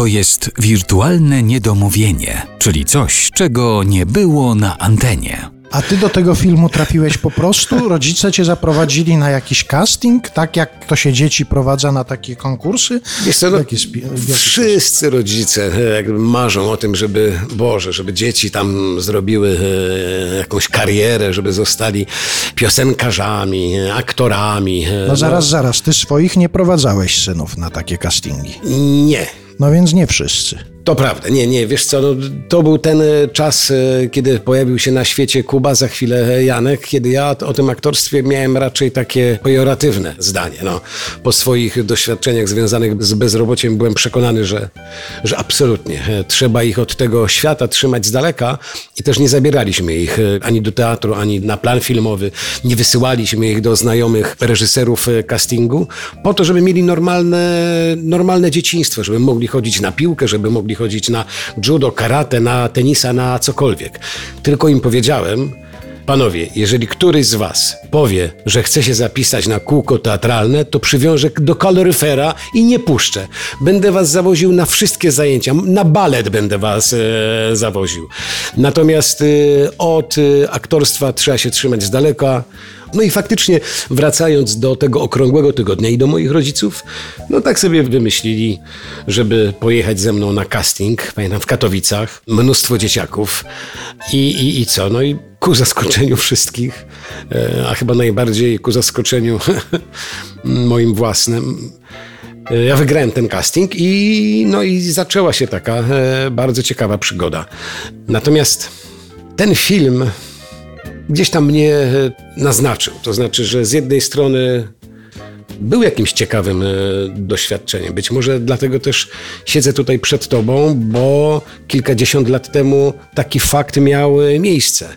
to jest wirtualne niedomówienie, czyli coś, czego nie było na antenie. A ty do tego filmu trafiłeś po prostu? Rodzice cię zaprowadzili na jakiś casting, tak jak to się dzieci prowadza na takie konkursy? Wiesz co, no, wszyscy rodzice e, jakby marzą o tym, żeby, Boże, żeby dzieci tam zrobiły e, jakąś karierę, żeby zostali piosenkarzami, e, aktorami. No zaraz, zaraz, ty swoich nie prowadzałeś synów na takie castingi. Nie. No więc nie wszyscy. To prawda, nie, nie, wiesz co, no, to był ten e, czas, e, kiedy pojawił się na świecie Kuba, za chwilę Janek, kiedy ja o tym aktorstwie miałem raczej takie pejoratywne zdanie. No. Po swoich doświadczeniach związanych z bezrobociem byłem przekonany, że, że absolutnie e, trzeba ich od tego świata trzymać z daleka i też nie zabieraliśmy ich ani do teatru, ani na plan filmowy, nie wysyłaliśmy ich do znajomych reżyserów castingu, po to, żeby mieli normalne, normalne dzieciństwo, żeby mogli chodzić na piłkę, żeby mogli chodzić na judo, karate, na tenisa, na cokolwiek. Tylko im powiedziałem, Panowie, jeżeli któryś z was powie, że chce się zapisać na kółko teatralne, to przywiążę do kaloryfera i nie puszczę. Będę was zawoził na wszystkie zajęcia, na balet będę was e, zawoził. Natomiast e, od e, aktorstwa trzeba się trzymać z daleka. No i faktycznie wracając do tego okrągłego tygodnia i do moich rodziców, no tak sobie wymyślili, żeby pojechać ze mną na casting, pamiętam w Katowicach, mnóstwo dzieciaków. I, i, i co, no i ku zaskoczeniu wszystkich, e, a chyba najbardziej ku zaskoczeniu moim własnym, e, ja wygrałem ten casting i, no i zaczęła się taka e, bardzo ciekawa przygoda. Natomiast ten film gdzieś tam mnie e, naznaczył. To znaczy, że z jednej strony był jakimś ciekawym e, doświadczeniem. Być może dlatego też siedzę tutaj przed tobą, bo kilkadziesiąt lat temu taki fakt miał e, miejsce.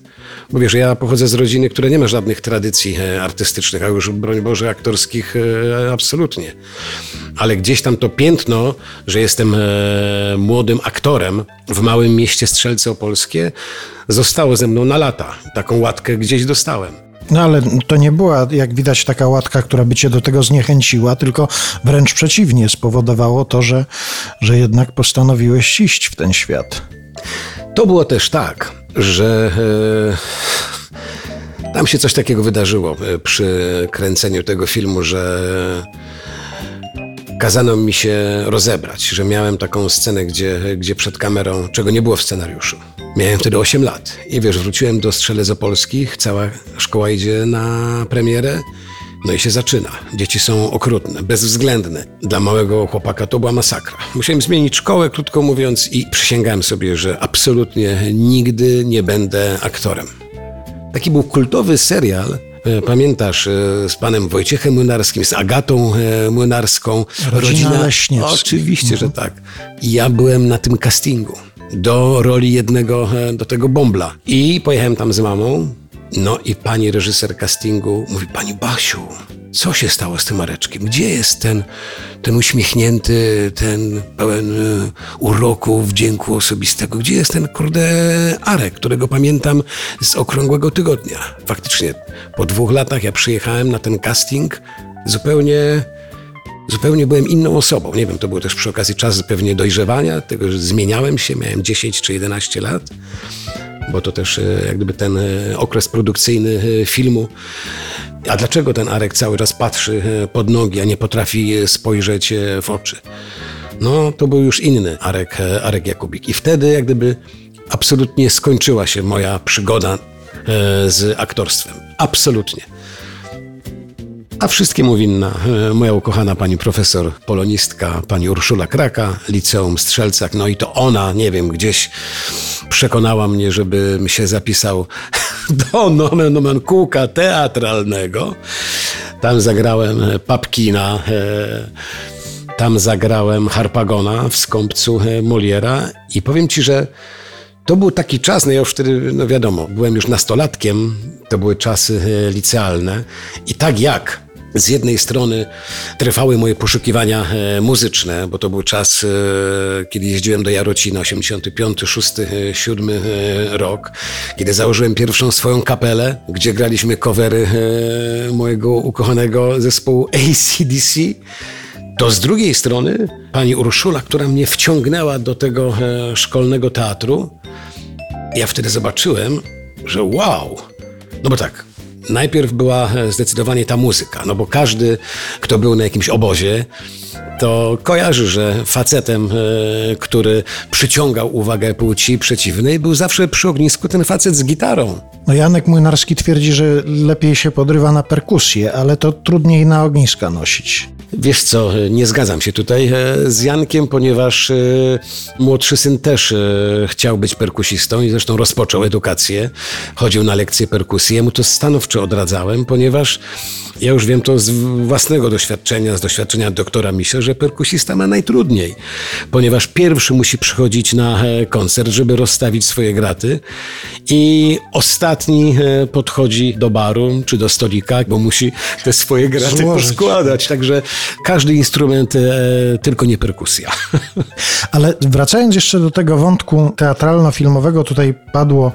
Bo wiesz, ja pochodzę z rodziny, która nie ma żadnych tradycji e, artystycznych, a już broń Boże aktorskich absolutnie. Ale gdzieś tam to piętno, że jestem młodym aktorem w małym mieście Strzelce Opolskie, zostało ze mną na lata. Taką łatkę gdzieś dostałem. No ale to nie była, jak widać, taka łatka, która by cię do tego zniechęciła, tylko wręcz przeciwnie, spowodowało to, że, że jednak postanowiłeś iść w ten świat. To było też tak, że e, tam się coś takiego wydarzyło e, przy kręceniu tego filmu, że kazano mi się rozebrać, że miałem taką scenę, gdzie, gdzie przed kamerą, czego nie było w scenariuszu. Miałem wtedy 8 lat i wiesz, wróciłem do Strzelec Opolskich, cała szkoła idzie na premierę, no i się zaczyna. Dzieci są okrutne, bezwzględne. Dla małego chłopaka to była masakra. Musiałem zmienić szkołę, krótko mówiąc, i przysięgałem sobie, że absolutnie nigdy nie będę aktorem. Taki był kultowy serial. E, Pamiętasz, e, z panem Wojciechem Młynarskim, z Agatą e, Młynarską. Rodzina Leśniewskich. Oczywiście, że tak. I ja byłem na tym castingu do roli jednego, do tego bombla. I pojechałem tam z mamą. No i pani reżyser castingu mówi, pani Basiu, co się stało z tym Areczkiem? Gdzie jest ten, ten uśmiechnięty, ten pełen e, uroku, wdzięku osobistego? Gdzie jest ten, kurde, Arek, którego pamiętam z Okrągłego Tygodnia? Faktycznie, po dwóch latach ja przyjechałem na ten casting zupełnie zupełnie byłem inną osobą. Nie wiem, to był też przy okazji czas pewnie dojrzewania, tego, że zmieniałem się, miałem 10 czy 11 lat, bo to też e, jak gdyby ten e, okres produkcyjny e, filmu. A dlaczego ten Arek cały czas patrzy pod nogi, a nie potrafi spojrzeć w oczy? No, to był już inny Arek, Arek Jakubik. I wtedy jak gdyby absolutnie skończyła się moja przygoda z aktorstwem. Absolutnie. A wszystkiemu winna e, moja ukochana pani profesor, polonistka, pani Urszula Kraka, liceum Strzelcach. No i to ona, nie wiem, gdzieś przekonała mnie, żebym się zapisał do nomen omen kółka teatralnego. Tam zagrałem e, Papkina, e, tam zagrałem Harpagona w skąpcu Moliera i powiem ci, że to był taki czas, no ja już wtedy, no wiadomo, byłem już nastolatkiem, to były czasy licealne i tak jak z jednej strony trwały moje poszukiwania e, muzyczne, bo to był czas, e, kiedy jeździłem do Jarocina, 85, 6, 7 e, rok, kiedy założyłem pierwszą swoją kapelę, gdzie graliśmy covery e, mojego ukochanego zespołu ACDC. To z drugiej strony pani Urszula, która mnie wciągnęła do tego szkolnego teatru, ja wtedy zobaczyłem, że wow. No bo tak, najpierw była e, zdecydowanie ta muzyka, no bo każdy, kto był na jakimś obozie, to kojarzy, że facetem, e, który przyciągał uwagę płci przeciwnej, był zawsze przy ognisku ten facet z gitarą. No Janek Młynarski twierdzi, że lepiej się podrywa na perkusję, ale to trudniej na ogniska nosić. Wiesz co, nie zgadzam się tutaj e, z Jankiem, ponieważ e, młodszy syn też e, chciał być perkusistą i zresztą rozpoczął edukację. Chodził na lekcje perkusji. Ja mu to stanowczo odradzałem, ponieważ ja już wiem to z własnego doświadczenia, z doświadczenia doktora Misze, że perkusista ma najtrudniej, ponieważ pierwszy musi przychodzić na koncert, żeby rozstawić swoje graty i ostatni podchodzi do baru czy do stolika, bo musi te swoje graty Złożyć. poskładać. Także każdy instrument, e, tylko nie perkusja. Ale wracając jeszcze do tego wątku teatralno-filmowego, tutaj padło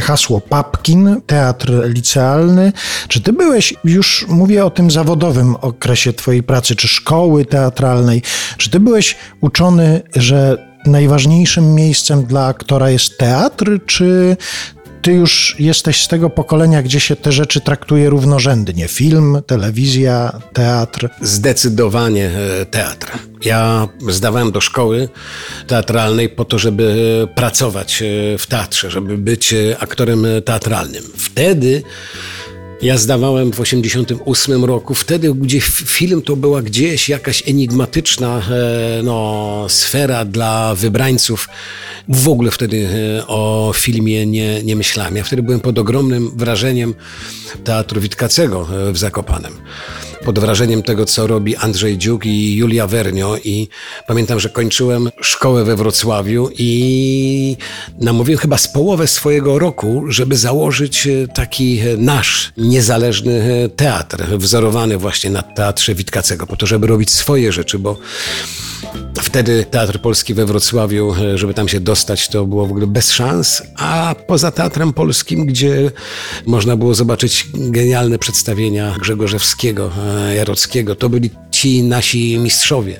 hasło Papkin, teatr licealny. Czy ty byłeś, już mówię o tym zawodowym okresie twojej pracy, czy szkoły teatralnej, czy ty byłeś uczony, że najważniejszym miejscem dla aktora jest teatr, czy ty już jesteś z tego pokolenia, gdzie się te rzeczy traktuje równorzędnie? Film, telewizja, teatr. Zdecydowanie e, teatr. Ja zdawałem do szkoły teatralnej po to, żeby pracować e, w teatrze, żeby być e, aktorem teatralnym. Wtedy ja zdawałem w 88 roku, wtedy gdzie film to była gdzieś jakaś enigmatyczna no, sfera dla wybrańców. W ogóle wtedy o filmie nie, nie myślałem. Ja wtedy byłem pod ogromnym wrażeniem Teatru Witkacego w Zakopanem. Pod wrażeniem tego, co robi Andrzej Dziuk i Julia Wernio. I pamiętam, że kończyłem szkołę we Wrocławiu i namówiłem chyba z połowę swojego roku, żeby założyć taki nasz niezależny teatr, wzorowany właśnie na Teatrze Witkacego, po to, żeby robić swoje rzeczy, bo Wtedy Teatr Polski we Wrocławiu, żeby tam się dostać, to było w ogóle bez szans, a poza Teatrem Polskim, gdzie można było zobaczyć genialne przedstawienia Grzegorzewskiego, Jarockiego, to byli ci nasi mistrzowie.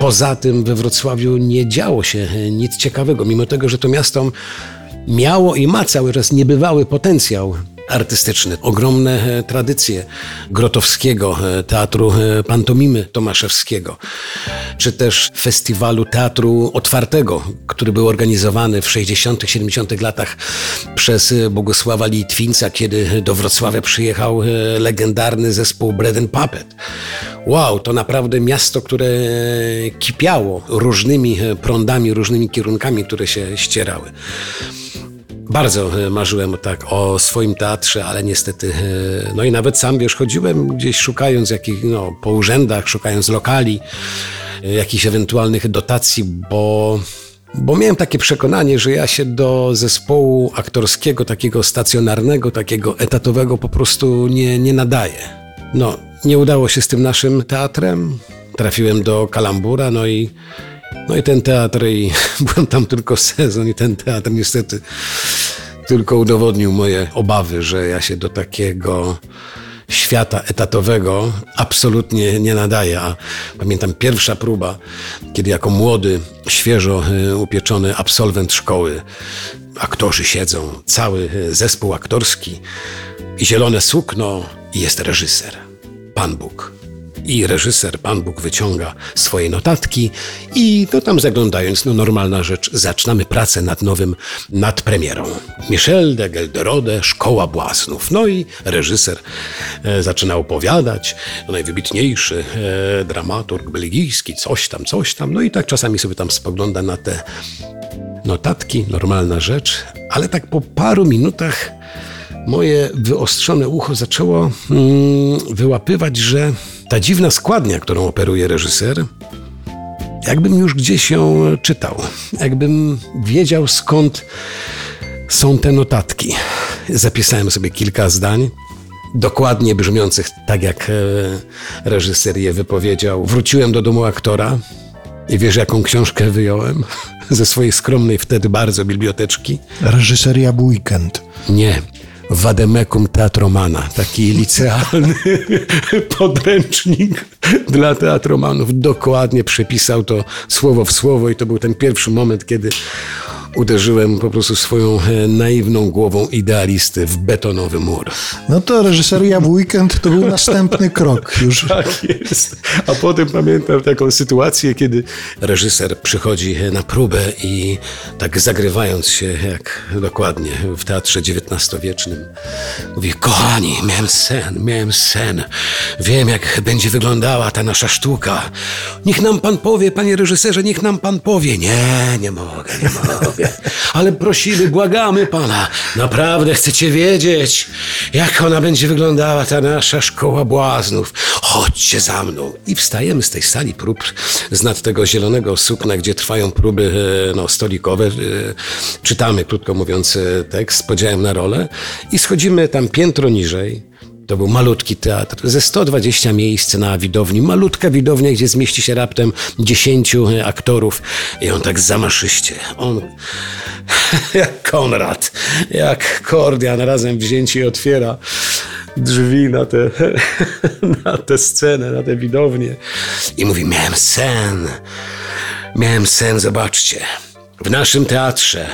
Poza tym we Wrocławiu nie działo się nic ciekawego, mimo tego, że to miasto miało i ma cały czas niebywały potencjał artystyczny, ogromne tradycje Grotowskiego, teatru pantomimy Tomaszewskiego, czy też festiwalu teatru otwartego, który był organizowany w 60., 70. latach przez Bogusława Litwinca, kiedy do Wrocławia przyjechał legendarny zespół Bread and Puppet. Wow, to naprawdę miasto, które kipiało różnymi prądami, różnymi kierunkami, które się ścierały. Bardzo e, marzyłem tak o swoim teatrze, ale niestety, e, no i nawet sam wiesz, chodziłem gdzieś szukając jakich, no, po urzędach, szukając lokali, e, jakichś ewentualnych dotacji, bo bo miałem takie przekonanie, że ja się do zespołu aktorskiego, takiego stacjonarnego, takiego etatowego po prostu nie, nie nadaję. No, nie udało się z tym naszym teatrem. Trafiłem do Kalambura, no i no i ten teatr, i byłem tam tylko sezon, i ten teatr niestety tylko udowodnił moje obawy, że ja się do takiego świata etatowego absolutnie nie nadaję. A pamiętam pierwsza próba, kiedy jako młody, świeżo y, upieczony absolwent szkoły, aktorzy siedzą, cały y, zespół aktorski i zielone sukno i jest reżyser, Pan Bóg i reżyser, Pan Bóg wyciąga swoje notatki i to tam zaglądając, no normalna rzecz, zaczynamy pracę nad nowym, nad premierą. Michel de Gelderode, Szkoła Błaznów. No i reżyser e, zaczyna opowiadać, no najwybitniejszy e, dramaturg belgijski, coś tam, coś tam. No i tak czasami sobie tam spogląda na te notatki, normalna rzecz, ale tak po paru minutach moje wyostrzone ucho zaczęło mm, wyłapywać, że ta dziwna składnia, którą operuje reżyser, jakbym już gdzieś ją czytał, jakbym wiedział skąd są te notatki. Zapisałem sobie kilka zdań, dokładnie brzmiących tak, jak e, reżyser je wypowiedział. Wróciłem do domu aktora i wiesz, jaką książkę wyjąłem ze swojej skromnej wtedy bardzo biblioteczki? Reżyseria Weekend. Nie. Vademecum Teatromana, taki licealny podręcznik dla teatromanów. Dokładnie przepisał to słowo w słowo i to był ten pierwszy moment, kiedy uderzyłem po prostu swoją e, naiwną głową idealisty w betonowy mur. No to reżyseria w weekend to był następny krok już. Tak jest. A potem pamiętam taką sytuację, kiedy reżyser przychodzi na próbę i tak zagrywając się, jak dokładnie w teatrze XIX-wiecznym, mówi: Kochani, miałem sen, miałem sen. Wiem, jak będzie wyglądała ta nasza sztuka. Niech nam pan powie, panie reżyserze, niech nam pan powie. Nie, nie mogę, nie mogę. Ale prosimy, błagamy pana. Naprawdę chcecie wiedzieć, jak ona będzie wyglądała, ta nasza szkoła błaznów. Chodźcie za mną. I wstajemy z tej sali prób, z nad tego zielonego sukna, gdzie trwają próby e, no, stolikowe. e, Czytamy, krótko mówiąc, e, tekst z podziałem na rolę i schodzimy tam piętro niżej. To był malutki teatr, ze 120 miejsc na widowni. Malutka widownia, gdzie zmieści się raptem 10 aktorów. I on tak zamaszyście. On jak Konrad, jak Kordian razem wzięci otwiera drzwi na tę na tę scenę, na tę widownię. I mówi, miałem sen. Miałem sen, zobaczcie. W naszym teatrze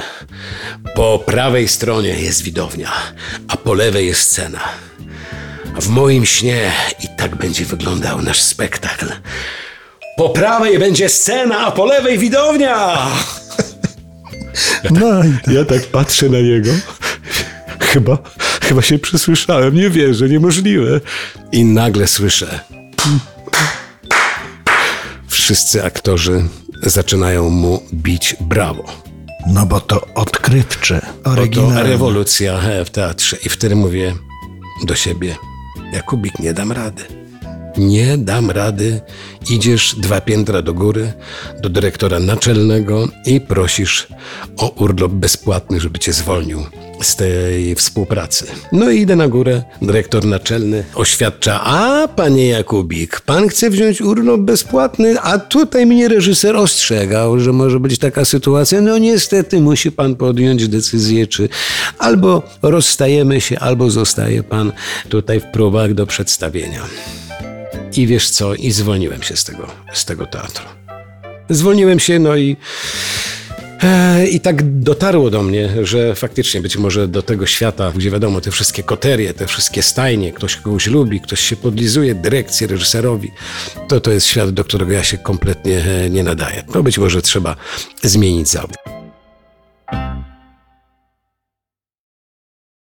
po prawej stronie jest widownia, a po lewej jest scena. A w moim śnie i tak będzie wyglądał nasz spektakl. Po prawej będzie scena, a po lewej widownia! No i Ja tak patrzę na niego. Chyba, chyba się przesłyszałem, nie wierzę, niemożliwe. I nagle słyszę. Wszyscy aktorzy zaczynają mu bić brawo. No bo to odkrywcze, oryginalne. rewolucja w teatrze. I wtedy mówię do siebie, Jakubik, nie dam rady. Nie dam rady. Idziesz dwa piętra do góry, do dyrektora naczelnego i prosisz o urlop bezpłatny, żeby cię zwolnił z tej współpracy. No i idę na górę, dyrektor naczelny oświadcza, a panie Jakubik, pan chce wziąć urlop bezpłatny, a tutaj mnie reżyser ostrzegał, że może być taka sytuacja. No niestety musi pan podjąć decyzję, czy albo rozstajemy się, albo zostaje pan tutaj w próbach do przedstawienia. I wiesz co, i zwolniłem się z tego, z tego teatru. Zwolniłem się, no i. e, I tak dotarło do mnie, że faktycznie być może do tego świata, gdzie wiadomo, te wszystkie koterie, te wszystkie stajnie, ktoś kogoś lubi, ktoś się podlizuje dyrekcji, reżyserowi, to to jest świat, do którego ja się kompletnie e, nie nadaję. To być może trzeba zmienić zawód.